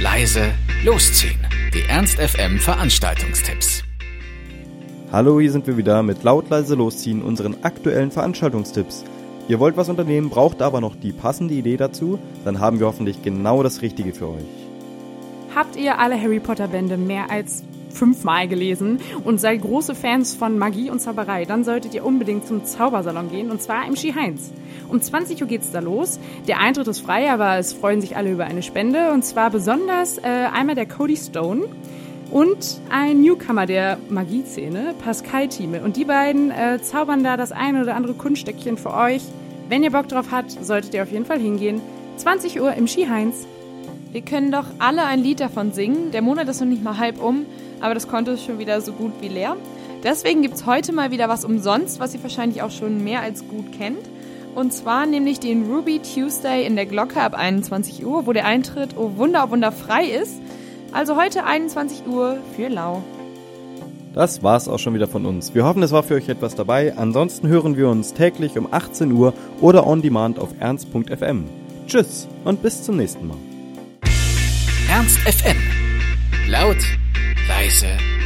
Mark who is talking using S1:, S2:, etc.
S1: leise, losziehen. Die Ernst FM Veranstaltungstipps.
S2: Hallo, hier sind wir wieder mit laut leise losziehen unseren aktuellen Veranstaltungstipps. Ihr wollt was unternehmen, braucht aber noch die passende Idee dazu, dann haben wir hoffentlich genau das Richtige für euch.
S3: Habt ihr alle Harry Potter Bände mehr als fünfmal gelesen und seid große Fans von Magie und Zauberei, dann solltet ihr unbedingt zum Zaubersalon gehen und zwar im Ski Heinz. Um 20 Uhr geht's da los. Der Eintritt ist frei, aber es freuen sich alle über eine Spende und zwar besonders äh, einmal der Cody Stone und ein Newcomer der Magieszene, Pascal Thieme. Und die beiden äh, zaubern da das eine oder andere Kunststückchen für euch. Wenn ihr Bock drauf habt, solltet ihr auf jeden Fall hingehen. 20 Uhr im Ski Heinz.
S4: Wir können doch alle ein Lied davon singen. Der Monat ist noch nicht mal halb um, aber das Konto ist schon wieder so gut wie leer. Deswegen gibt's heute mal wieder was umsonst, was ihr wahrscheinlich auch schon mehr als gut kennt. Und zwar nämlich den Ruby Tuesday in der Glocke ab 21 Uhr, wo der Eintritt, oh Wunder, oh Wunder, frei ist. Also heute 21 Uhr für Lau.
S2: Das war's auch schon wieder von uns. Wir hoffen, es war für euch etwas dabei. Ansonsten hören wir uns täglich um 18 Uhr oder on demand auf ernst.fm. Tschüss und bis zum nächsten Mal.
S1: Ernst FM. Laut, leise.